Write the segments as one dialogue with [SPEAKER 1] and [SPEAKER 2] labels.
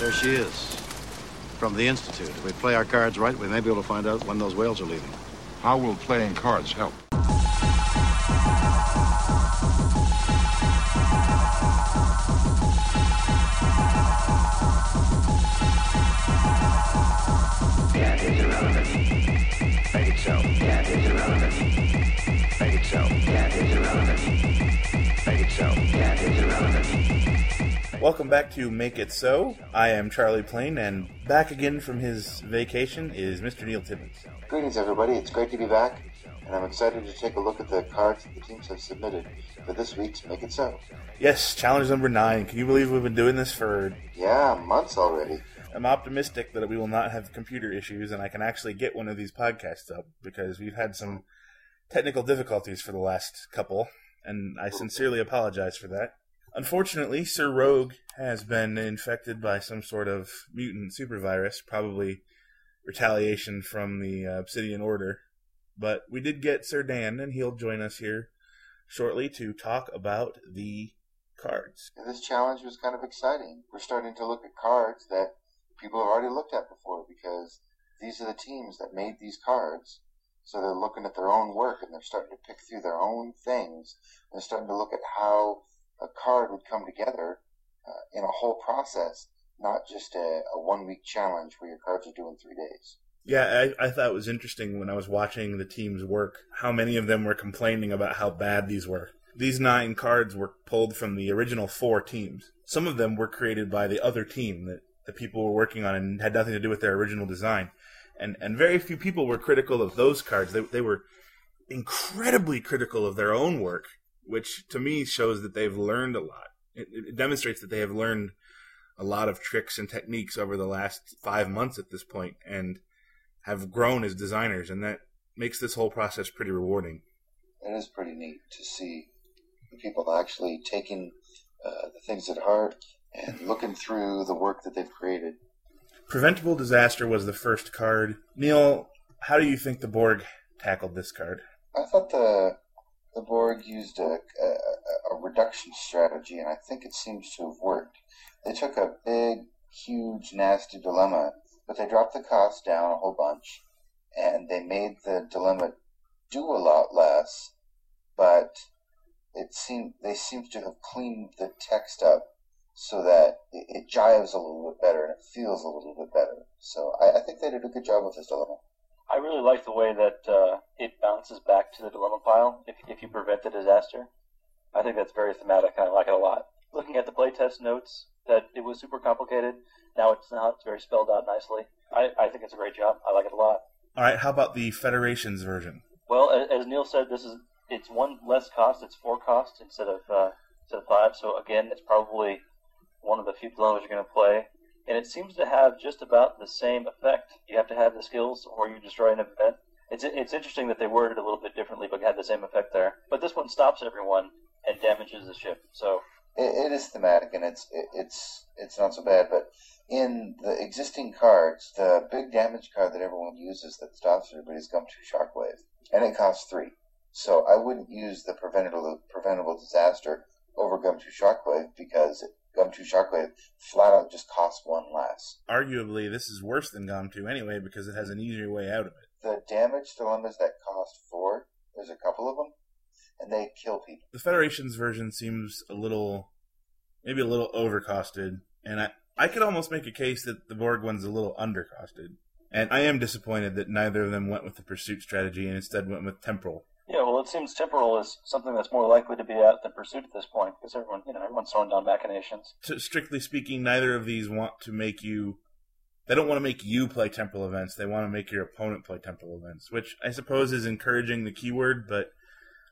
[SPEAKER 1] There she is. From the Institute. If we play our cards right, we may be able to find out when those whales are leaving.
[SPEAKER 2] How will playing cards help?
[SPEAKER 3] That is irrelevant. Make it so. That is irrelevant. Make it so. That is
[SPEAKER 4] Welcome back to Make It So. I am Charlie Plain, and back again from his vacation is Mr. Neil Timmons.
[SPEAKER 5] Greetings, everybody. It's great to be back, and I'm excited to take a look at the cards that the teams have submitted for this week's Make It So.
[SPEAKER 4] Yes, challenge number nine. Can you believe we've been doing this for?
[SPEAKER 5] Yeah, months already.
[SPEAKER 4] I'm optimistic that we will not have computer issues, and I can actually get one of these podcasts up because we've had some technical difficulties for the last couple, and I sincerely apologize for that. Unfortunately, Sir Rogue has been infected by some sort of mutant supervirus, probably retaliation from the uh, Obsidian Order. But we did get Sir Dan, and he'll join us here shortly to talk about the cards.
[SPEAKER 5] This challenge was kind of exciting. We're starting to look at cards that people have already looked at before because these are the teams that made these cards. So they're looking at their own work and they're starting to pick through their own things. And they're starting to look at how a card would come together uh, in a whole process, not just a, a one week challenge where your cards are due in three days.
[SPEAKER 4] Yeah, I, I thought it was interesting when I was watching the team's work how many of them were complaining about how bad these were. These nine cards were pulled from the original four teams. Some of them were created by the other team that the people were working on and had nothing to do with their original design. And and very few people were critical of those cards. They they were incredibly critical of their own work, which to me shows that they've learned a lot. It, it demonstrates that they have learned a lot of tricks and techniques over the last five months at this point, and have grown as designers, and that makes this whole process pretty rewarding.
[SPEAKER 5] It is pretty neat to see the people actually taking uh, the things at heart and looking through the work that they've created.
[SPEAKER 4] Preventable disaster was the first card. Neil, how do you think the Borg tackled this card?
[SPEAKER 5] I thought the the Borg used a, a, a reduction strategy, and I think it seems to have worked. They took a big, huge, nasty dilemma, but they dropped the cost down a whole bunch, and they made the dilemma do a lot less, but it seemed they seem to have cleaned the text up so that it, it jives a little bit better and it feels a little bit better. So I, I think they did a good job with this dilemma.
[SPEAKER 6] I really like the way that uh, it bounces back to the dilemma pile if, if you prevent the disaster. I think that's very thematic, and I like it a lot. Looking at the playtest notes, that it was super complicated. Now it's not. It's very spelled out nicely. I, I think it's a great job. I like it a lot.
[SPEAKER 4] All right, how about the Federation's version?
[SPEAKER 6] Well, as Neil said, this is it's one less cost. It's four costs instead of uh, instead of five. So again, it's probably one of the few dilemmas you're going to play, and it seems to have just about the same effect. You have to have the skills, or you destroy an event. It's it's interesting that they worded it a little bit differently, but had the same effect there. But this one stops everyone and damages the ship. So
[SPEAKER 5] It, it is thematic and it's it, it's it's not so bad. But in the existing cards, the big damage card that everyone uses that stops everybody is Gomtuu Shockwave, and it costs three. So I wouldn't use the preventable preventable disaster over Gomtuu Shockwave because Gomtuu Shockwave flat out just costs one less.
[SPEAKER 4] Arguably, this is worse than Gomtuu anyway because it has an easier way out of it.
[SPEAKER 5] The damage dilemmas that cost four, there's a couple of them, and they kill people.
[SPEAKER 4] The Federation's version seems a little, maybe a little overcosted, and I, I could almost make a case that the Borg one's a little undercosted. And I am disappointed that neither of them went with the pursuit strategy and instead went with temporal.
[SPEAKER 6] It seems temporal is something that's more likely to be out than pursuit at this point because everyone, you know, everyone's throwing down machinations.
[SPEAKER 4] So strictly speaking, neither of these want to make you. They don't want to make you play temporal events. They want to make your opponent play temporal events, which I suppose is encouraging the keyword, but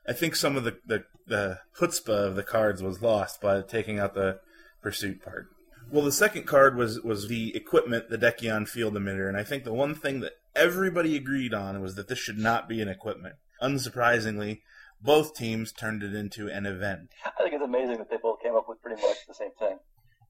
[SPEAKER 4] I think some of the, the, the chutzpah of the cards was lost by taking out the pursuit part. Well, the second card was, was the equipment, the Dekyon field emitter, and I think the one thing that everybody agreed on was that this should not be an equipment. Unsurprisingly, both teams turned it into an event.
[SPEAKER 6] I think it's amazing that they both came up with pretty much the same thing.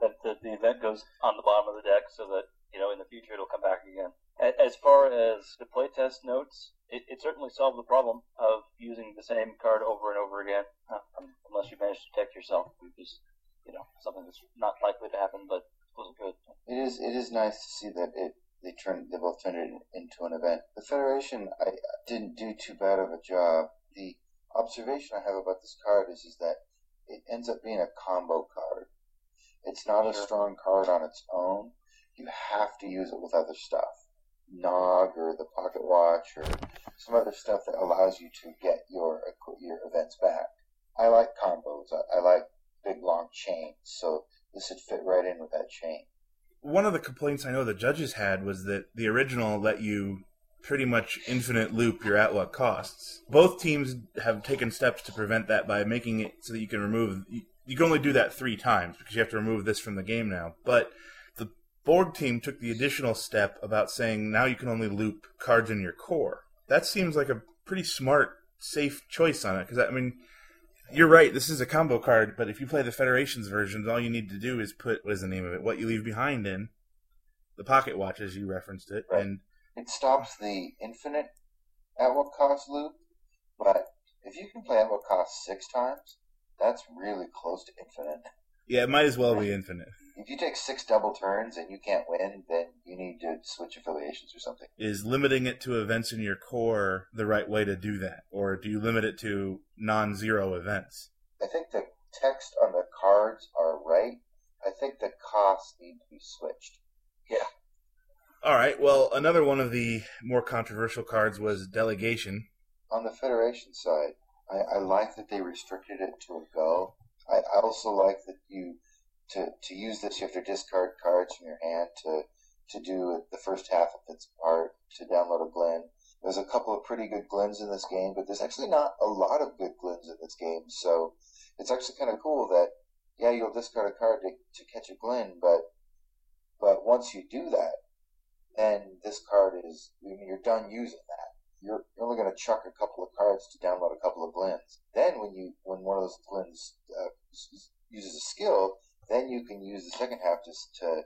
[SPEAKER 6] That the, the event goes on the bottom of the deck so that, you know, in the future it'll come back again. As far as the playtest notes, it, it certainly solved the problem of using the same card over and over again, uh, um, unless you manage to protect yourself, which is, you know, something that's not likely to happen, but wasn't good.
[SPEAKER 5] It is is it is nice to see that it they turned they both turned it into an event. The Federation I didn't do too bad of a job. The observation I have about this card is is that it ends up being a combo card. It's not a strong card on its own. You have to use it with other stuff. Nog or the pocket watch or some other stuff that allows you to get your your events back. I like combos. I, I like big long chains, so this would fit right in with that chain.
[SPEAKER 4] One of the complaints I know the judges had was that the original let you pretty much infinite loop your what costs. Both teams have taken steps to prevent that by making it so that you can remove. You can only do that three times because you have to remove this from the game now. But the Borg team took the additional step about saying now you can only loop cards in your core. That seems like a pretty smart, safe choice on it because I mean. You're right. This is a combo card, but if you play the Federation's version, all you need to do is put what is the name of it? What you leave behind in the pocket watch, as you referenced it,
[SPEAKER 5] Right.
[SPEAKER 4] and
[SPEAKER 5] It stops the infinite at what cost loop, but if you can play at what cost six times, that's really close to infinite.
[SPEAKER 4] yeah, it might as well be infinite.
[SPEAKER 5] If you take six double turns and you can't win, then you need to switch affiliations or something.
[SPEAKER 4] is limiting it to events in your core the right way to do that? Or do you limit it to non zero events?
[SPEAKER 5] I think the text on the cards are right. I think the costs need to be switched. Yeah.
[SPEAKER 4] All right, well, another one of the more controversial cards was Delegation.
[SPEAKER 5] On the Federation side, I, I like that they restricted it to a go. I, I also like that you to to use this you have to discard cards from your hand to to do the first half of its part to download a Glinn. There's a couple of pretty good Glinns in this game, but there's actually not a lot of good Glinns in this game, so it's actually kind of cool that yeah you'll discard a card to, to catch a Glinn, but but once you do that, then this card is I mean, you're done using that you're, you're only going to chuck a couple of cards to download a couple of glinns. Then when you when one of those glinns uh, uses a skill, then you can use the second half to to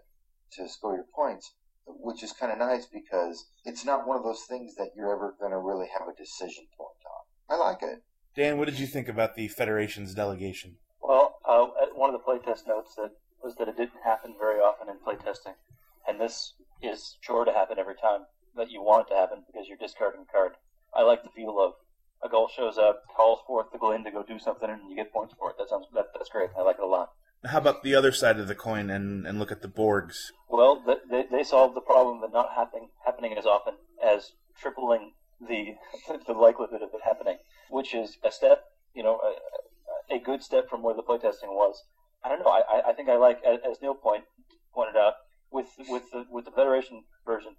[SPEAKER 5] to score your points, which is kind of nice because it's not one of those things that you're ever going to really have a decision point on. I like it.
[SPEAKER 4] Dan, what did you think about the Federation's Delegation?
[SPEAKER 6] Well, uh, one of the playtest notes that was that it didn't happen very often in playtesting, and this is sure to happen every time that you want it to happen because you're discarding a card. I like the feel of a Gul shows up, calls forth the Glinn to go do something, and you get points for it. That sounds that, that's great. I like it a lot.
[SPEAKER 4] How about the other side of the coin and, and look at the Borgs?
[SPEAKER 6] Well, th- they they solved the problem of not happening happening as often as tripling the the likelihood of it happening, which is a step, you know, a, a good step from where the playtesting was. I don't know. I, I- think I like, as Neil point pointed out, with with the with the Federation version,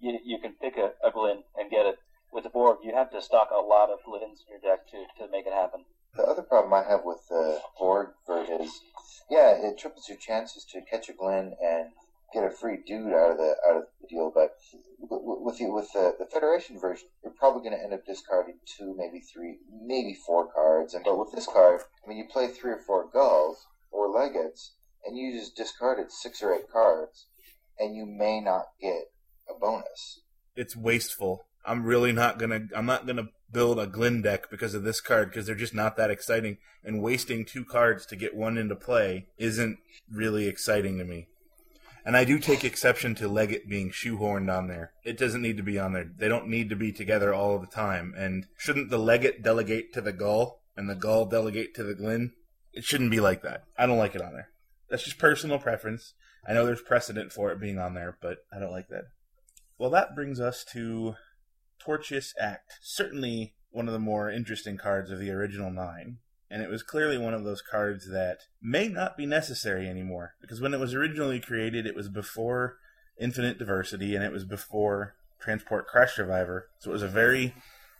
[SPEAKER 6] you you can pick a, a Glinn and get it. With the Borg, you have to stock a lot of Glinns in your deck to to make it happen.
[SPEAKER 5] The other problem I have with the Borg version is, yeah, it triples your chances to catch a Glinn and get a free dude out of the out of the deal. But with the with the, the Federation version, you're probably going to end up discarding two, maybe three, maybe four cards. And but with this card, I mean, you play three or four guls or legates, and you just discarded six or eight cards, and you may not get a bonus.
[SPEAKER 4] It's wasteful. I'm really not gonna. I'm not gonna build a Glinn deck because of this card because they're just not that exciting. And wasting two cards to get one into play isn't really exciting to me. And I do take exception to Legate being shoehorned on there. It doesn't need to be on there. They don't need to be together all the time. And shouldn't the Legate delegate to the Gul and the Gul delegate to the Glinn? It shouldn't be like that. I don't like it on there. That's just personal preference. I know there's precedent for it being on there, but I don't like that. Well, that brings us to Tortious Act. Certainly one of the more interesting cards of the original nine. And it was clearly one of those cards that may not be necessary anymore. Because when it was originally created, it was before Infinite Diversity and it was before Transport Crash Survivor. So it was a very,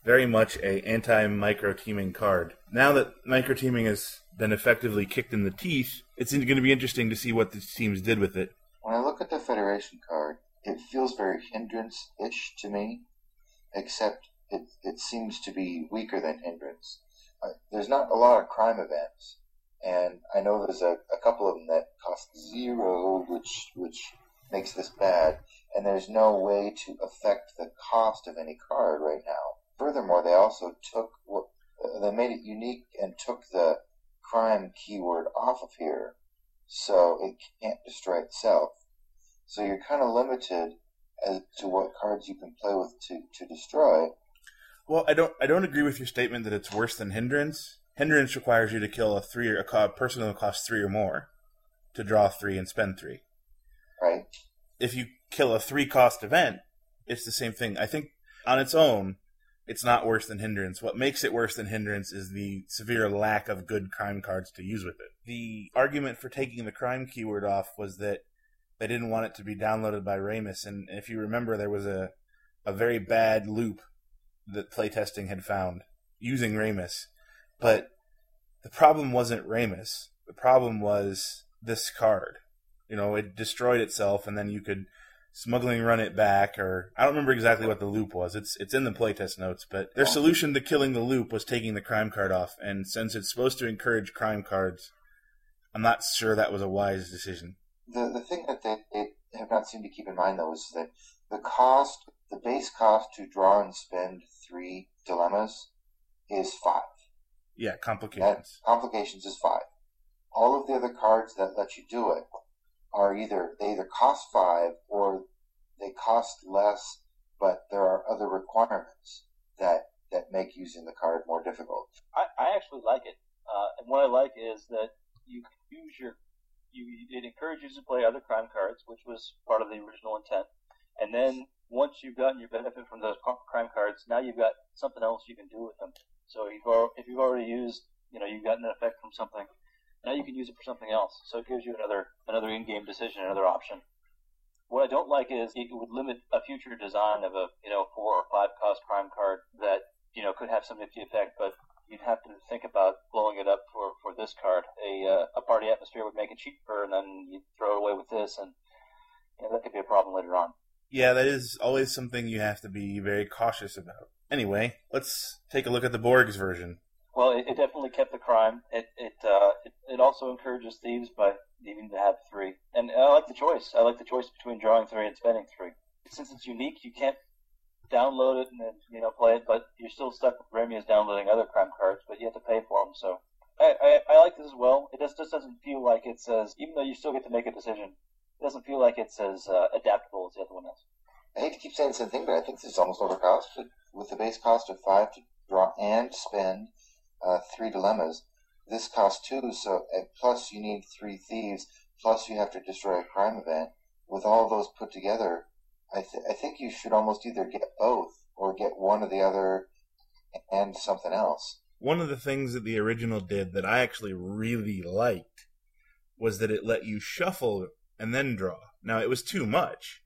[SPEAKER 4] very much a anti-micro teaming card. Now that micro teaming has been effectively kicked in the teeth, it's going to be interesting to see what the teams did with it.
[SPEAKER 5] When I look at the Federation card, it feels very hindrance-ish to me, except it, it seems to be weaker than hindrance. Uh, there's not a lot of crime events, and I know there's a, a couple of them that cost zero, which which makes this bad, and there's no way to affect the cost of any card right now. Furthermore, they also took what uh, they made it unique and took the crime keyword off of here, so it can't destroy itself. So you're kind of limited as to what cards you can play with to, to destroy.
[SPEAKER 4] Well, I don't I don't agree with your statement that it's worse than hindrance. Hindrance requires you to kill a three or a co- person that costs three or more to draw three and spend three.
[SPEAKER 5] Right?
[SPEAKER 4] If you kill a three cost event, it's the same thing. I think on its own, it's not worse than hindrance. What makes it worse than hindrance is the severe lack of good crime cards to use with it. The argument for taking the crime keyword off was that they didn't want it to be downloaded by Ramus, and if you remember, there was a a very bad loop that playtesting had found using Ramus. But the problem wasn't Ramus. The problem was this card. You know, it destroyed itself, and then you could smuggling run it back, or I don't remember exactly what the loop was. It's it's in the playtest notes, but their solution to killing the loop was taking the crime card off. And since it's supposed to encourage crime cards, I'm not sure that was a wise decision.
[SPEAKER 5] The the thing that they, they have not seemed to keep in mind though is that the cost, the base cost to draw and spend three dilemmas is five.
[SPEAKER 4] Yeah,
[SPEAKER 5] That
[SPEAKER 4] complications.
[SPEAKER 5] complications is five. All of the other cards that let you do it are either they either cost five or they cost less, but there are other requirements that that make using the card more difficult.
[SPEAKER 6] I, I actually like it. Uh, and what I like is that you can use your you it encourages you to play other crime cards, which was part of the original intent. And then once you've gotten your benefit from those crime cards, now you've got something else you can do with them. So if you've already used, you know, you've gotten an effect from something, now you can use it for something else. So it gives you another another in-game decision, another option. What I don't like is it would limit a future design of a you know four or five cost crime card that you know could have some nifty effect, but you'd have to think about blowing it up for, for this card. A uh, a party atmosphere would make it cheaper, and then you throw it away with this, and you know, that could be a problem later on.
[SPEAKER 4] Yeah, that is always something you have to be very cautious about. Anyway, let's take a look at the Borg's version.
[SPEAKER 6] Well, it, it definitely kept the crime. It it, uh, it it also encourages thieves by needing to have three, and I like the choice. I like the choice between drawing three and spending three. Since it's unique, you can't download it and then you know play it, but you're still stuck with Remy is downloading other crime cards, but you have to pay for them. So I, I, I like this as well. It just just doesn't feel like it's as even though you still get to make a decision, it doesn't feel like it's as uh, adaptable as the other one is.
[SPEAKER 5] I hate to keep saying the same thing, but I think this is almost overcosted. With the base cost of five to draw and spend uh, three dilemmas, this costs two. So plus you need three thieves. Plus you have to destroy a crime event. With all those put together, I, th- I think you should almost either get both or get one or the other and something else.
[SPEAKER 4] One of the things that the original did that I actually really liked was that it let you shuffle and then draw. Now, it was too much,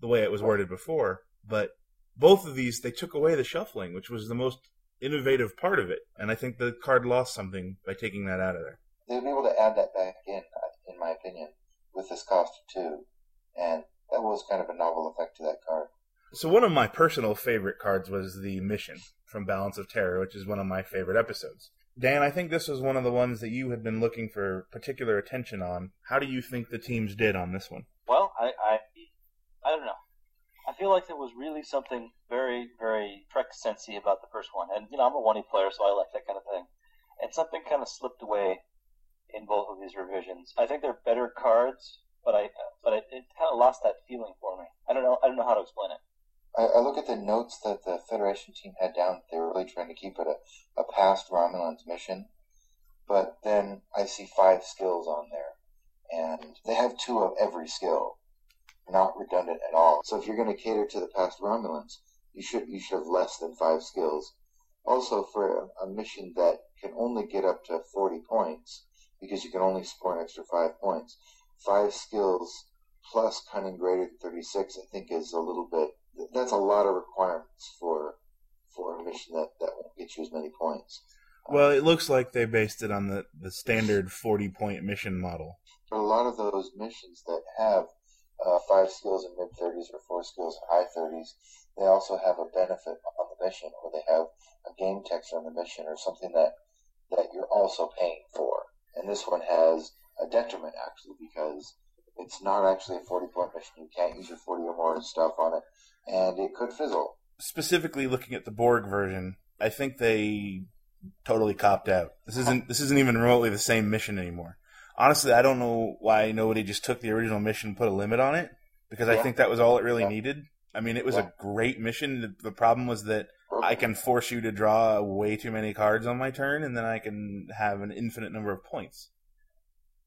[SPEAKER 4] the way it was worded before, but both of these, they took away the shuffling, which was the most innovative part of it. And I think the card lost something by taking that out of there.
[SPEAKER 5] They'd be able to add that back in, in my opinion, with this cost of two. And that was kind of a novel effect to that card.
[SPEAKER 4] So one of my personal favorite cards was the mission from Balance of Terror, which is one of my favorite episodes. Dan, I think this was one of the ones that you had been looking for particular attention on. How do you think the teams did on this one?
[SPEAKER 6] Well, I, I, I don't know. I feel like there was really something very, very Trek sensey about the first one, and you know I'm a one E player, so I like that kind of thing. And something kind of slipped away in both of these revisions. I think they're better cards, but I, but it, it kind of lost that feeling for me. I don't know. I don't know how to explain it.
[SPEAKER 5] I, I look at the notes that the Federation team had down. They were really trying to keep it a, a past Romulan's mission. But then I see five skills on there. And they have two of every skill. Not redundant at all. So if you're going to cater to the past Romulans, you should you should have less than five skills. Also, for a, a mission that can only get up to 40 points, because you can only score an extra five points, five skills plus cunning greater than 36, I think is a little bit, that's a lot of requirements for for a mission that, that won't get you as many points.
[SPEAKER 4] Well, it looks like they based it on the, the standard 40 point mission model.
[SPEAKER 5] A lot of those missions that have uh, five skills in mid 30s or four skills in high 30s, they also have a benefit on the mission, or they have a game text on the mission, or something that that you're also paying for. And this one has a detriment actually because it's not actually a 40 point mission. You can't use your 40 or more stuff on it, and it could fizzle.
[SPEAKER 4] Specifically looking at the Borg version, I think they totally copped out. This isn't this isn't even remotely the same mission anymore. Honestly, I don't know why nobody just took the original mission and put a limit on it because I think that was all it really
[SPEAKER 5] Yeah.
[SPEAKER 4] needed. I mean, it was
[SPEAKER 5] Yeah.
[SPEAKER 4] a great mission. The, the problem was that I can force you to draw way too many cards on my turn, and then I can have an infinite number of points.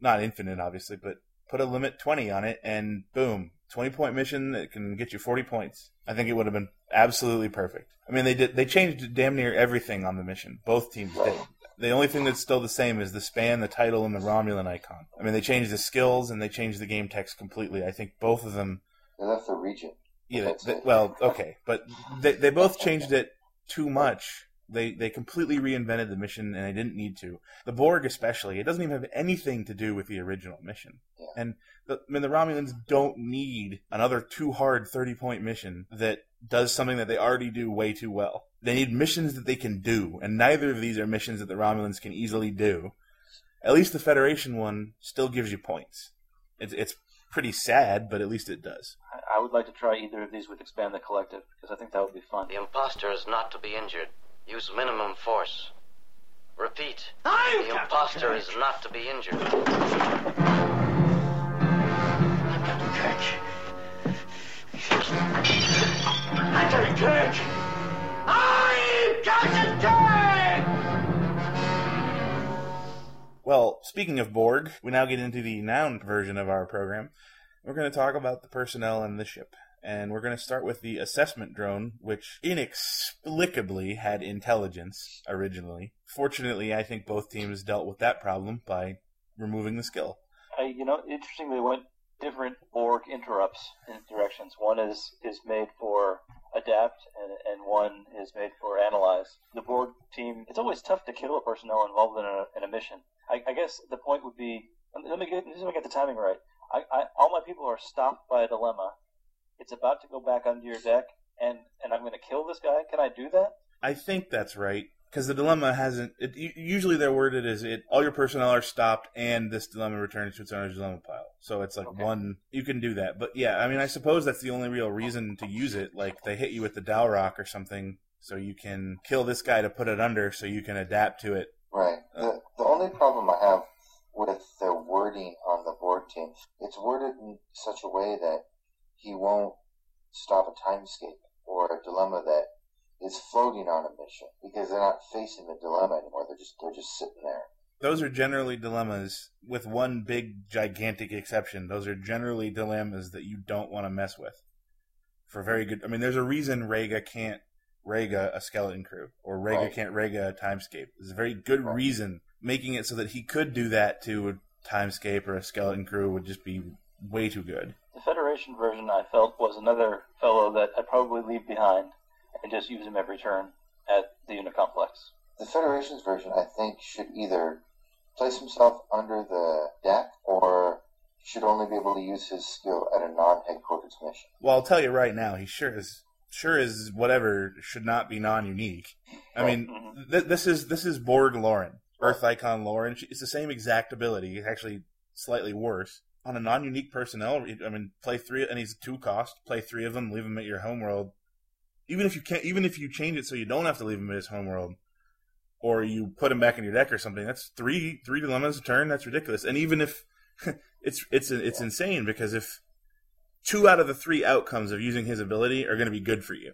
[SPEAKER 4] Not infinite, obviously, but put a limit 20 on it, and boom, 20 point mission that can get you 40 points. I think it would have been absolutely perfect. I mean, they did they changed damn near everything on the mission. Both teams did. The only thing that's still the same is the span, the title, and the Romulan icon. I mean, they changed the skills and they changed the game text completely. I think both of them
[SPEAKER 5] They left the region.
[SPEAKER 4] yeah, they, well, okay, but they they both changed it too much. They they completely reinvented the mission, and they didn't need to. The Borg, especially, it doesn't even have anything to do with the original mission.
[SPEAKER 5] Yeah.
[SPEAKER 4] And the, I mean, the Romulans don't need another too hard thirty point mission that does something that they already do way too well. They need missions that they can do, and neither of these are missions that the Romulans can easily do. At least the Federation one still gives you points. It's it's pretty sad, but at least it does.
[SPEAKER 6] I- I would like to try either of these with Expand the Collective because I think that would be fun.
[SPEAKER 7] The imposter is not to be injured. Use minimum force. Repeat.
[SPEAKER 3] I'm
[SPEAKER 7] The
[SPEAKER 3] Captain
[SPEAKER 7] imposter is not to be injured.
[SPEAKER 3] I'm Captain Kirk. Captain Kirk! I'm Captain Kirk!
[SPEAKER 4] Well, speaking of Borg, we now get into the noun version of our program. We're going to talk about the personnel and the ship. And we're going to start with the assessment drone, which inexplicably had intelligence originally. Fortunately, I think both teams dealt with that problem by removing the skill.
[SPEAKER 6] I, you know, interestingly, they went different Borg interrupts in directions. One is is made for adapt, and and one is made for analyze. The Borg team, it's always tough to kill a personnel involved in a in a mission. I, I guess the point would be, let me get let me get the timing right. I, I all my people are stopped by a dilemma. It's about to go back onto your deck, and and I'm going to kill this guy. Can I do that?
[SPEAKER 4] I think that's right because the dilemma hasn't. It, usually they're worded as it. All your personnel are stopped, and this dilemma returns to its owner's dilemma pile. So it's like
[SPEAKER 6] Okay.
[SPEAKER 4] one. You can do that, but yeah, I mean, I suppose that's the only real reason to use it. Like they hit you with the Dal'Rok or something, so you can kill this guy to put it under, so you can adapt to it.
[SPEAKER 5] Right. The, the only problem I have with the wording on the Borg team, it's worded in such a way that he won't stop a timescape or a dilemma that is floating on a mission because they're not facing the dilemma anymore. They're just they're just sitting there.
[SPEAKER 4] Those are generally dilemmas, with one big gigantic exception. Those are generally dilemmas that you don't want to mess with. For very good, I mean, there's a reason Rega can't Rega a skeleton crew, or Rega
[SPEAKER 5] Right.
[SPEAKER 4] can't Rega a timescape. There's a very good
[SPEAKER 5] Right.
[SPEAKER 4] reason making it so that he could do that to a timescape or a skeleton crew would just be way too good.
[SPEAKER 6] The Federation version I felt was another fellow that I'd probably leave behind and just use him every turn at the Unicomplex.
[SPEAKER 5] The Federation's version, I think, should either place himself under the deck or should only be able to use his skill at a non-headquarters mission.
[SPEAKER 4] Well, I'll tell you right now, he sure is sure is whatever should not be non-unique. I mean,
[SPEAKER 6] Mhm.
[SPEAKER 4] th- this is this is Borg Lauren, Earth Icon Lauren. She, it's the same exact ability, it's actually slightly worse. On a non-unique personnel, I mean, play three, and he's two cost. Play three of them, leave them at your homeworld. Even if you can't, even if you change it so you don't have to leave him at his homeworld, or you put him back in your deck or something, that's three three dilemmas a turn. That's ridiculous. And even if it's it's it's insane because if two out of the three outcomes of using his ability are going to be good for you.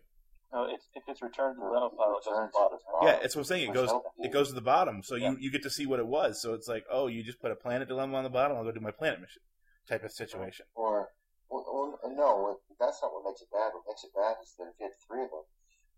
[SPEAKER 6] No, it's, if it's returned to the dilemma pile, it goes to the
[SPEAKER 5] Return
[SPEAKER 6] bottom.
[SPEAKER 4] Yeah, it's what I'm saying. It goes it goes to the bottom, so
[SPEAKER 6] Yeah.
[SPEAKER 4] you, you get to see what it was. So it's like, oh, you just put a planet dilemma on the bottom. I'll go do my planet mission, type of situation.
[SPEAKER 5] Or, well, well, no, that's not what makes it bad. What makes it bad is that if you had three of them,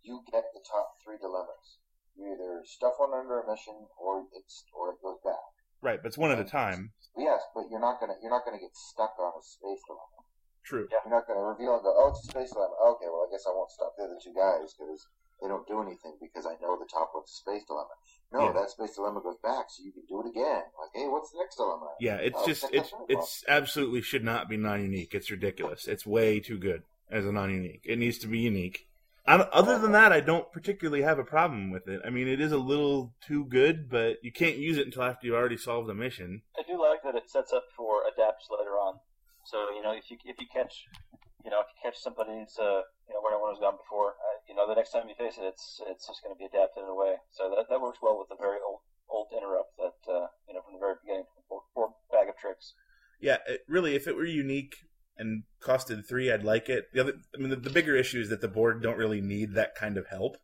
[SPEAKER 5] you get the top three dilemmas. You either stuff one under a mission, or it's or it goes back.
[SPEAKER 4] Right, but it's one at a um, time.
[SPEAKER 5] Yes, but you're not gonna you're not gonna get stuck on a space dilemma.
[SPEAKER 4] True. Yeah.
[SPEAKER 5] You're not gonna reveal and go, oh, it's a space dilemma. Okay, well, I guess I won't stop the other two guys because they don't do anything because I know the top one's a space dilemma. No,
[SPEAKER 4] Yeah.
[SPEAKER 5] that space dilemma goes back, so you can do it again. Like, hey, what's the next dilemma?
[SPEAKER 4] Yeah, it's
[SPEAKER 5] Oh,
[SPEAKER 4] just
[SPEAKER 5] check
[SPEAKER 4] it's
[SPEAKER 5] that
[SPEAKER 4] it's absolutely should not be non-unique. It's ridiculous. It's way too good as a non-unique. It needs to be unique. I, other than that, I don't particularly have a problem with it. I mean, it is a little too good, but you can't use it until after you've already solved a mission.
[SPEAKER 6] I do like that it sets up for adapts later on. So you know, if you if you catch, you know, if you catch somebody's, uh, you know, where no one has gone before, uh, you know, the next time you face it, it's it's just going to be adapted in a way. So that that works well with the very old old interrupt that uh, you know from the very beginning for, for Bag of tricks.
[SPEAKER 4] Yeah, it, really, if it were unique and costed three, I'd like it. The other, I mean, the, the bigger issue is that the Borg don't really need that kind of help,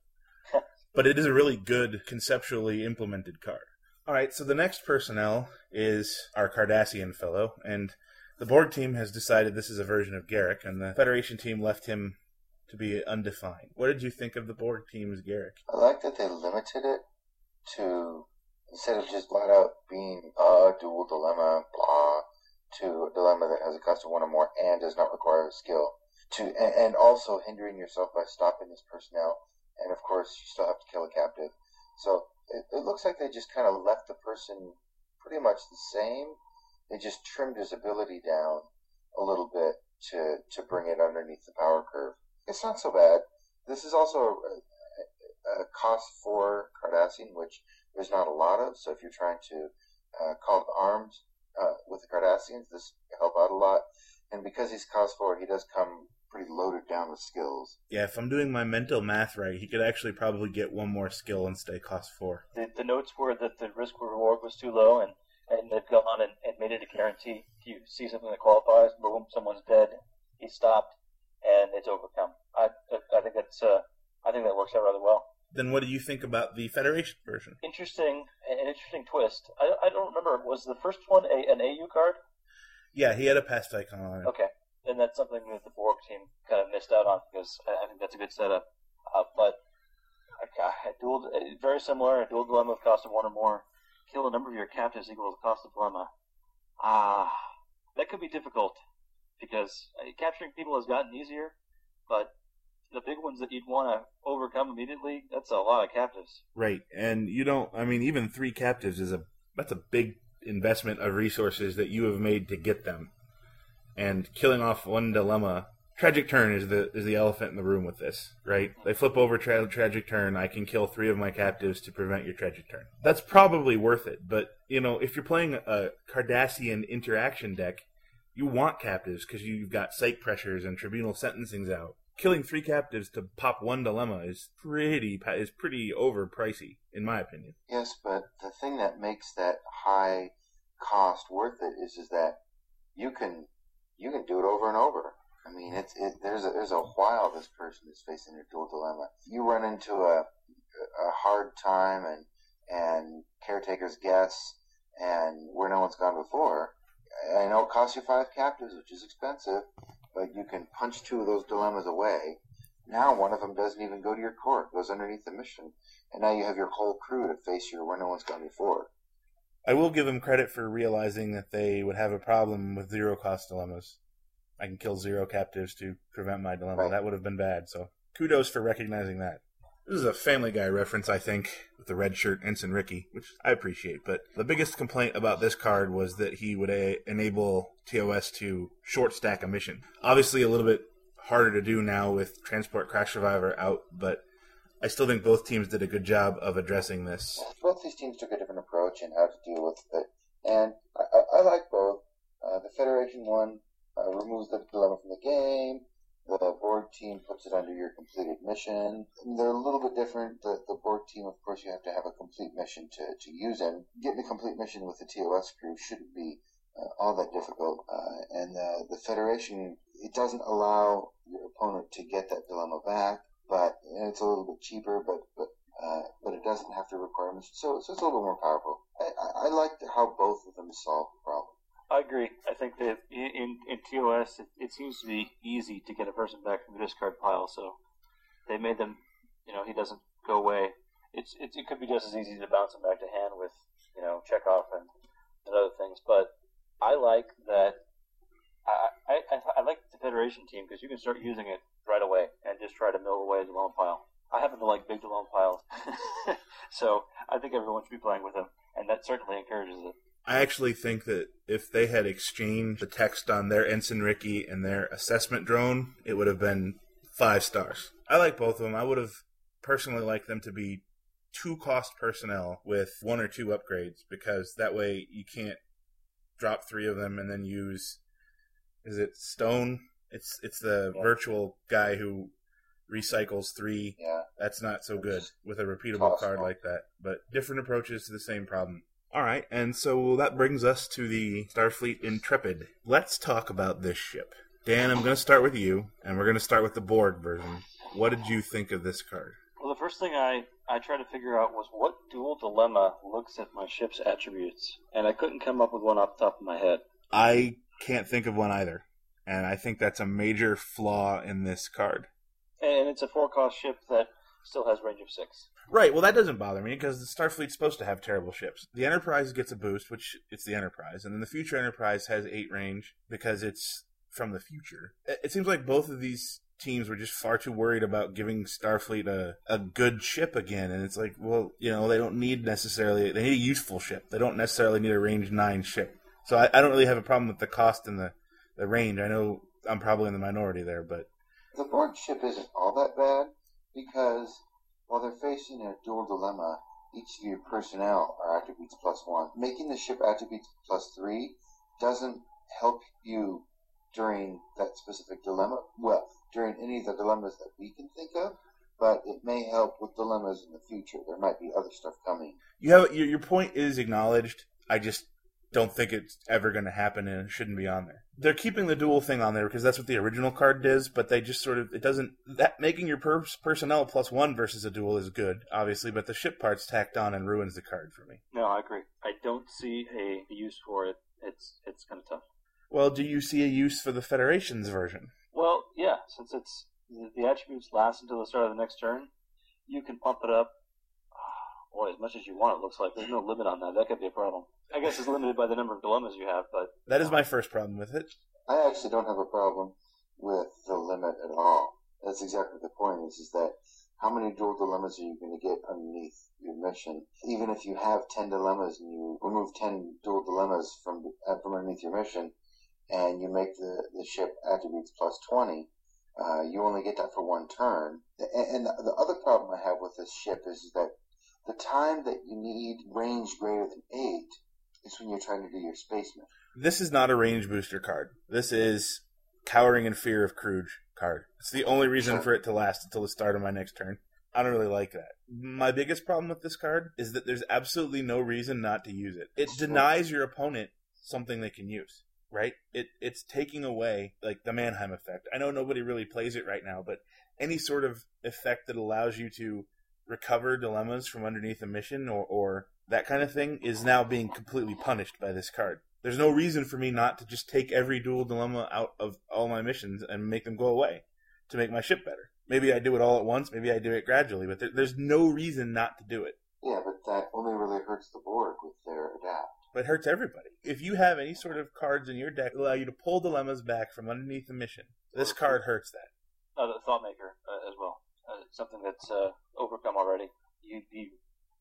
[SPEAKER 4] but it is a really good conceptually implemented card. All right, so the next personnel is our Cardassian fellow, and the Borg team has decided this is a version of Garak, and the Federation team left him to be undefined. What did you think of the Borg team's Garak?
[SPEAKER 5] I like that they limited it to instead of just flat out being a dual dilemma, blah, to a dilemma that has a cost of one or more and does not require a skill. To and, and also hindering yourself by stopping this personnel, and of course you still have to kill a captive. So it, it looks like they just kind of left the person pretty much the same. They just trimmed his ability down a little bit to to bring it underneath the power curve. It's not so bad. This is also a, a, a cost for Cardassian, which there's not a lot of. So if you're trying to uh, call to arms uh, with the Cardassians, this help out a lot. And because he's cost four, he does come pretty loaded down with skills.
[SPEAKER 4] Yeah, if I'm doing my mental math right, he could actually probably get one more skill and stay cost four.
[SPEAKER 6] The, the notes were that the risk reward was too low, and, and they've gone and, and made it a guarantee. If you see something that qualifies, boom, someone's dead, he's stopped, and it's overcome. I I think that's uh, I think that works out rather well.
[SPEAKER 4] Then what do you think about the Federation version?
[SPEAKER 6] Interesting, an interesting twist. I, I don't remember. Was the first one a, an AU card?
[SPEAKER 4] Yeah, he had a past icon on it.
[SPEAKER 6] Okay, and that's something that the Borg team kind of missed out on because I, I think that's a good setup. Uh, but a dual, very similar, a dual dilemma of cost of one or more. Kill a number of your captives equals the cost of dilemma. Ah, that could be difficult because uh, capturing people has gotten easier, but the big ones that you'd want to overcome immediately, that's a lot of captives.
[SPEAKER 4] Right, and you don't. I mean, even three captives is a that's a big investment of resources that you have made to get them, and killing off one dilemma. Tragic turn is the is the elephant in the room with this, right? They flip over tra- tragic turn. I can kill three of my captives to prevent your tragic turn. That's probably worth it, but you know, if you're playing a Cardassian interaction deck, you want captives because you've got site pressures and tribunal sentencings out killing three captives to pop one dilemma is pretty is pretty overpricey in my opinion.
[SPEAKER 5] Yes, but the thing that makes that high cost worth it is is that you can you can do it over and over. I mean, it's it, there's a there's a while this person is facing a dual dilemma. You run into a a hard time and and caretaker's guess and where no one's gone before. I know it costs you five captives, which is expensive, but you can punch two of those dilemmas away. Now one of them doesn't even go to your court, goes underneath the mission, and now you have your whole crew to face your where no one's gone before.
[SPEAKER 4] I will give them credit for realizing that they would have a problem with zero cost dilemmas. I can kill zero captives to prevent my dilemma.
[SPEAKER 5] Right.
[SPEAKER 4] That would have been bad. So kudos for recognizing that. This is a Family Guy reference, I think, with the red shirt Ensign Ricky, which I appreciate. But the biggest complaint about this card was that he would a- enable TOS to short stack a mission. Obviously, a little bit harder to do now with Transport Crash Survivor out, but I still think both teams did a good job of addressing this.
[SPEAKER 5] Both these teams took a different approach in how to deal with it, and I, I, I like both. Uh, the Federation one uh, removes the dilemma from the game. The Borg team puts it under your completed mission. They're a little bit different. The, the Borg team, of course, you have to have a complete mission to, to use them. Getting a complete mission with the TOS crew shouldn't be uh, all that difficult. Uh, and uh, the Federation, it doesn't allow your opponent to get that dilemma back, but and it's a little bit cheaper, but but uh, but it doesn't have to require mission. So, so it's a little more powerful. I, I, I like how both of them solve the problem.
[SPEAKER 6] I agree. I think that in, in, TOS, it, it seems to be easy to get a person back from the discard pile, so they made them, you know, he doesn't go away. It's, it's It could be just as easy to bounce him back to hand with, you know, Chekov and, and other things, but I like that. I, I, I, like the Federation team because you can start using it right away and just try to mill away the lone pile. I happen to like big lone piles, so I think everyone should be playing with them, and that certainly encourages it.
[SPEAKER 4] I actually think that if they had exchanged the text on their Ensign Ricky and their assessment drone, it would have been five stars. I like both of them. I would have personally liked them to be two cost personnel with one or two upgrades because that way you can't drop three of them and then use is it Stone? It's it's the
[SPEAKER 6] Yeah.
[SPEAKER 4] virtual guy who recycles three.
[SPEAKER 5] Yeah.
[SPEAKER 4] That's not so good with a
[SPEAKER 5] repeatable
[SPEAKER 4] card like that. But different approaches to the same problem. All right, and so that brings us to the Starfleet Intrepid. Let's talk about this ship. Dan, I'm going to start with you, and we're going to start with the Borg version. What did you think of this card?
[SPEAKER 6] Well, the first thing I, I tried to figure out was what dual dilemma looks at my ship's attributes, and I couldn't come up with one off the top of my head.
[SPEAKER 4] I can't think of one either, and I think that's a major flaw in this card.
[SPEAKER 6] And it's a four cost ship that still has range of six.
[SPEAKER 4] Right. Well, that doesn't bother me because the Starfleet's supposed to have terrible ships. The Enterprise gets a boost, which it's the Enterprise, and then the Future Enterprise has eight range because it's from the future. It seems like both of these teams were just far too worried about giving Starfleet a, a good ship again, and it's like, well, you know, they don't need necessarily they need a useful ship. They don't necessarily need a range nine ship. So I, I don't really have a problem with the cost and the the range. I know I'm probably in the minority there, but
[SPEAKER 5] The Borg ship isn't all that bad because while they're facing a dual dilemma, each of your personnel are attributes plus one. Making the ship attributes plus three doesn't help you during that specific dilemma. Well, during any of the dilemmas that we can think of, but it may help with dilemmas in the future. There might be other stuff coming.
[SPEAKER 4] you have your your point is acknowledged. I just don't think it's ever going to happen, and it shouldn't be on there. They're keeping the dual thing on there because that's what the original card does, but they just sort of it doesn't that making your per- personnel plus one versus a dual is good, obviously, but the ship part's tacked on and ruins the card for me.
[SPEAKER 6] No, I agree. I don't see a use for it. It's it's kind of tough.
[SPEAKER 4] Well, do you see a use for the Federation's version?
[SPEAKER 6] Well, yeah, since it's the attributes last until the start of the next turn, you can pump it up. Boy, as much as you want, it looks like there's no limit on that. That could be a problem. I guess it's limited by the number of dilemmas you have, but
[SPEAKER 4] That is my first problem with it.
[SPEAKER 5] I actually don't have a problem with the limit at all. That's exactly the point is, is that how many dual dilemmas are you going to get underneath your mission? Even if you have 10 dilemmas and you remove 10 dual dilemmas from, uh, from underneath your mission and you make the, the ship attributes plus 20, uh, you only get that for one turn. And, and the, the other problem I have with this ship is that the time that you need range greater than 8 is when you're trying to do your spaceman.
[SPEAKER 4] This is not a range booster card. This is cowering in fear of Kruge card. It's the only reason for it to last until the start of my next turn. I don't really like that. My biggest problem with this card is that there's absolutely no reason not to use it. It denies your opponent something they can use, right? It it's taking away like the Manheim effect. I know nobody really plays it right now, but any sort of effect that allows you to recover dilemmas from underneath a mission or, or that kind of thing is now being completely punished by this card. There's no reason for me not to just take every dual dilemma out of all my missions and make them go away to make my ship better. Maybe I do it all at once, maybe I do it gradually, but there, there's no reason not to do it.
[SPEAKER 5] Yeah, but that only really hurts the Borg with their adapt.
[SPEAKER 4] But it hurts everybody. If you have any sort of cards in your deck that allow you to pull dilemmas back from underneath a mission, this card hurts that.
[SPEAKER 6] uh, the thought maker uh, as well. Uh, something that's uh, overcome already. You'd be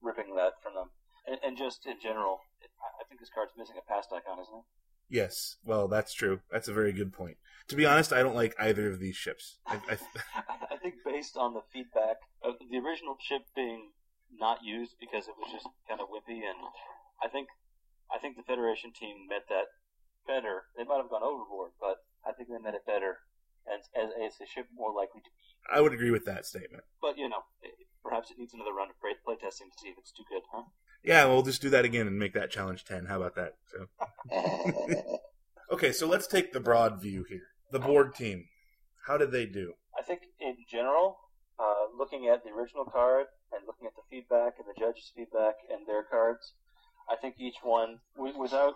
[SPEAKER 6] ripping that from them. And, and just in general, it, I think this card's missing a pass icon, isn't it?
[SPEAKER 4] Yes, well, that's true. That's a very good point. To be honest, I don't like either of these ships. I, I,
[SPEAKER 6] I think based on the feedback of the original ship being not used because it was just kind of wimpy, and I think I think the Federation team met that better. They might have gone overboard, but I think they met it better, and as, as a ship more likely to be.
[SPEAKER 4] I would agree with that statement.
[SPEAKER 6] But you know, perhaps it needs another round of play, play testing to see if it's too good, huh?
[SPEAKER 4] Yeah, we'll just do that again and make that challenge 10. How about that? So, okay, so let's take the broad view here. The Borg team. How did they do?
[SPEAKER 6] I think in general, uh, looking at the original card and looking at the feedback and the judges' feedback and their cards, I think each one, without,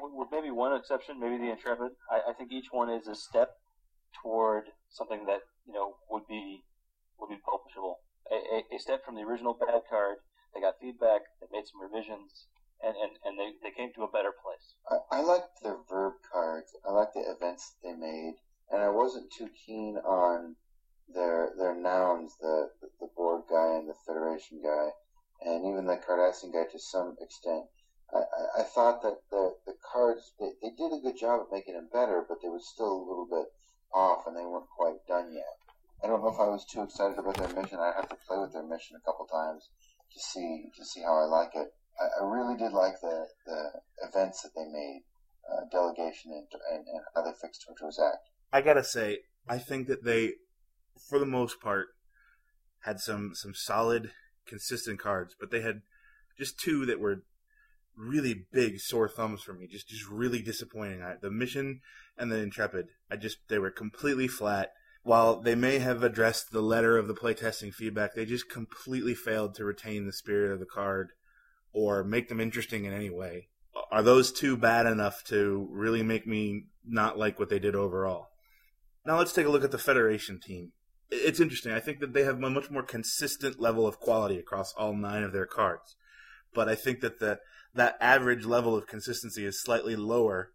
[SPEAKER 6] with maybe one exception, maybe the Intrepid, I, I think each one is a step toward something that you know would be would be publishable. A, a, a step from the original bad card. They got feedback. They made some revisions, and and, and they, they came to a better place.
[SPEAKER 5] I, I liked their verb cards. I liked the events they made, and I wasn't too keen on their their nouns. The the, the Borg guy and the Federation guy, and even the Cardassian guy to some extent. I, I, I thought that the the cards they, they did a good job of making them better, but they were still a little bit off, and they weren't quite done yet. I don't know if I was too excited about their mission. I have to play with their mission a couple times to see to see how I like it. I, I really did like the the events that they made, uh, delegation and, and and how they fixed Tortious Act.
[SPEAKER 4] I gotta say, I think that they, for the most part, had some some solid, consistent cards, but they had just two that were really big sore thumbs for me. Just just really disappointing. I, the mission and the Intrepid, I just they were completely flat. While they may have addressed the letter of the playtesting feedback, they just completely failed to retain the spirit of the card or make them interesting in any way. Are those two bad enough to really make me not like what they did overall? Now let's take a look at the Federation team. It's interesting. I think that they have a much more consistent level of quality across all nine of their cards. But I think that the that average level of consistency is slightly lower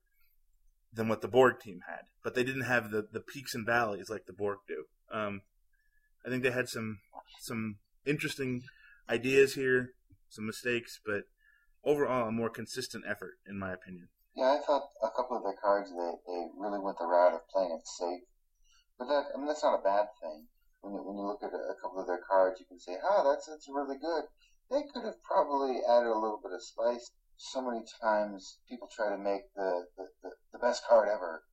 [SPEAKER 4] than what the Borg team had. But they didn't have the, the peaks and valleys like the Borg do. Um, I think they had some some interesting ideas here, some mistakes, but overall a more consistent effort, in my opinion.
[SPEAKER 5] Yeah, I thought a couple of their cards they, they really went the route of playing it safe. But that I mean that's not a bad thing. When you, when you look at a, a couple of their cards, you can say, "Oh, that's that's really good." They could have probably added a little bit of spice. So many times people try to make the, the, the, the best card ever,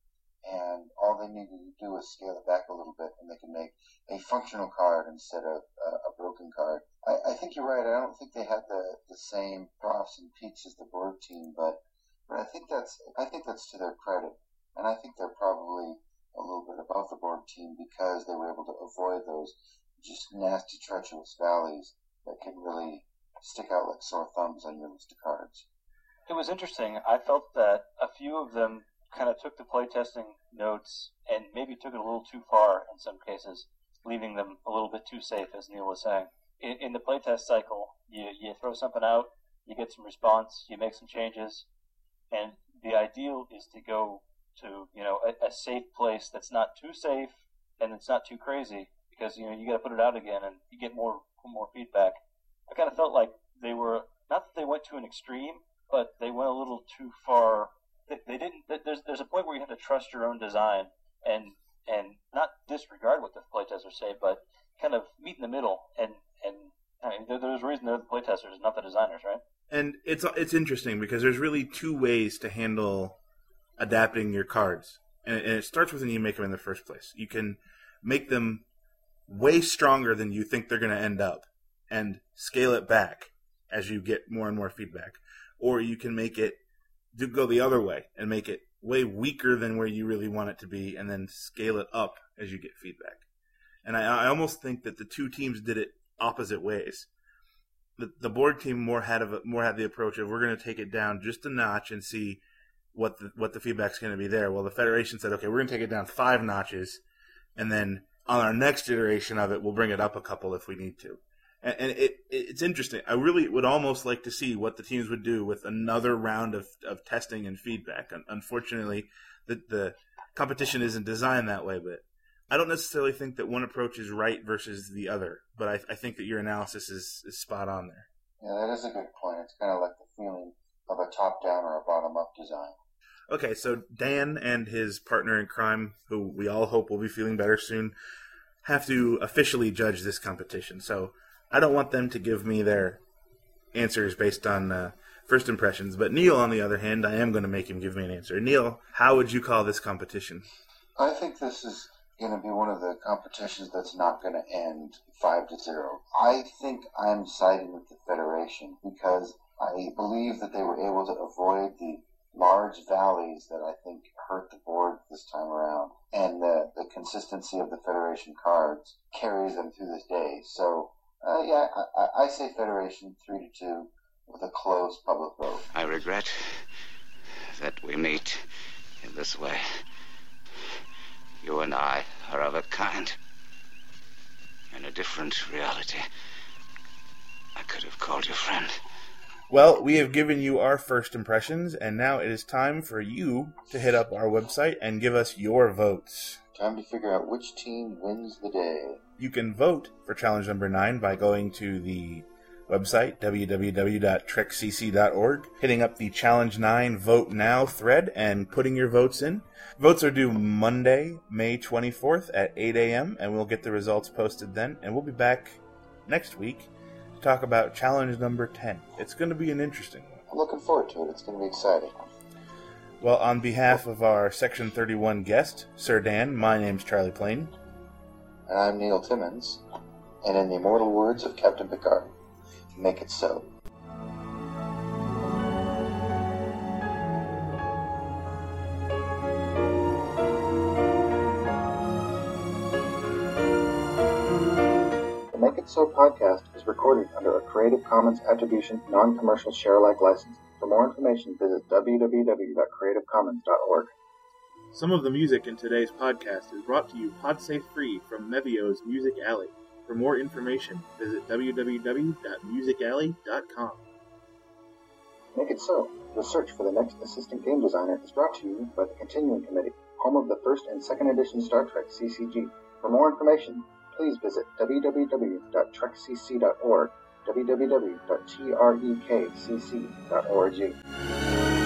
[SPEAKER 5] and all they need to do is scale it back a little bit, and they can make a functional card instead of a, a broken card. I, I think you're right. I don't think they had the, the same troughs and peaks as the Borg team, but but I think that's I think that's to their credit, and I think they're probably a little bit above the Borg team because they were able to avoid those just nasty, treacherous valleys that can really stick out like sore thumbs on your list of cards.
[SPEAKER 6] It was interesting. I felt that a few of them kind of took the playtesting notes and maybe took it a little too far in some cases, leaving them a little bit too safe, as Neil was saying. In, in the playtest cycle, you, you throw something out, you get some response, you make some changes, and the ideal is to go to you know a, a safe place that's not too safe and it's not too crazy because you know you got to put it out again and you get more more feedback. I kind of felt like they were not that they went to an extreme, but they went a little too far. They, they didn't. There's there's a point where you have to trust your own design and and not disregard what the playtesters say, but kind of meet in the middle. And and I mean, there, there's a reason they're the playtesters, not the designers, right?
[SPEAKER 4] And it's it's interesting because there's really two ways to handle adapting your cards, and and it starts with when you make them in the first place. You can make them way stronger than you think they're going to end up, and scale it back as you get more and more feedback, or you can make it do go the other way and make it way weaker than where you really want it to be, and then scale it up as you get feedback. And I, I almost think that the two teams did it opposite ways. The, the Borg team more had a, more had the approach of we're going to take it down just a notch and see what the what the feedback's going to be there. Well, the Federation said, okay, we're going to take it down five notches, and then on our next iteration of it, we'll bring it up a couple if we need to. And, and it, it's interesting. I really would almost like to see what the teams would do with another round of, of testing and feedback. Unfortunately, the, the competition isn't designed that way, but I don't necessarily think that one approach is right versus the other. But I, I think that your analysis is, is spot on there.
[SPEAKER 5] Yeah, that is a good point. It's kind of like the feeling of a top down or a bottom up design.
[SPEAKER 4] Okay, so Dan and his partner in crime, who we all hope will be feeling better soon, have to officially judge this competition. So I don't want them to give me their answers based on uh, first impressions. But Neil, on the other hand, I am going to make him give me an answer. Neil, how would you call this competition?
[SPEAKER 5] I think this is going to be one of the competitions that's not going to end five to zero. I think I'm siding with the Federation because I believe that they were able to avoid the large valleys that I think hurt the Borg this time around. And the, the consistency of the Federation cards carries them through this day. So, uh, yeah, I, I say Federation 3 to 2 with a close public vote.
[SPEAKER 3] I regret that we meet in this way. You and I are of a kind. In a different reality. I could have called you friend.
[SPEAKER 4] Well, we have given you our first impressions, and now it is time for you to hit up our website and give us your votes.
[SPEAKER 5] Time to figure out which team wins the day.
[SPEAKER 4] You can vote for challenge number nine by going to the website, www.trekcc.org, hitting up the Challenge 9 Vote Now thread, and putting your votes in. Votes are due Monday, May 24th at 8 a.m., and we'll get the results posted then, and we'll be back next week talk about Challenge number 10. It's going to be an interesting one.
[SPEAKER 5] I'm looking forward to it. It's going to be exciting.
[SPEAKER 4] Well, on behalf of our Section 31 guest, Sir Dan, my name's Charlie Plain.
[SPEAKER 5] And I'm Neil Timmons. And in the immortal words of Captain Picard, make it so. It podcast is recorded under a Creative Commons Attribution Non-Commercial Share-alike license. For more information, visit www.creativecommons.org.
[SPEAKER 4] Some of the music in today's podcast is brought to you PodSafe free from Mevio's Music Alley. For more information, visit www.musicalley.com.
[SPEAKER 5] Make It So. The search for the next assistant game designer is brought to you by the Continuing Committee, home of the first and second edition Star Trek CCG. For more information, please visit www.trekcc.org, www.trekcc.org.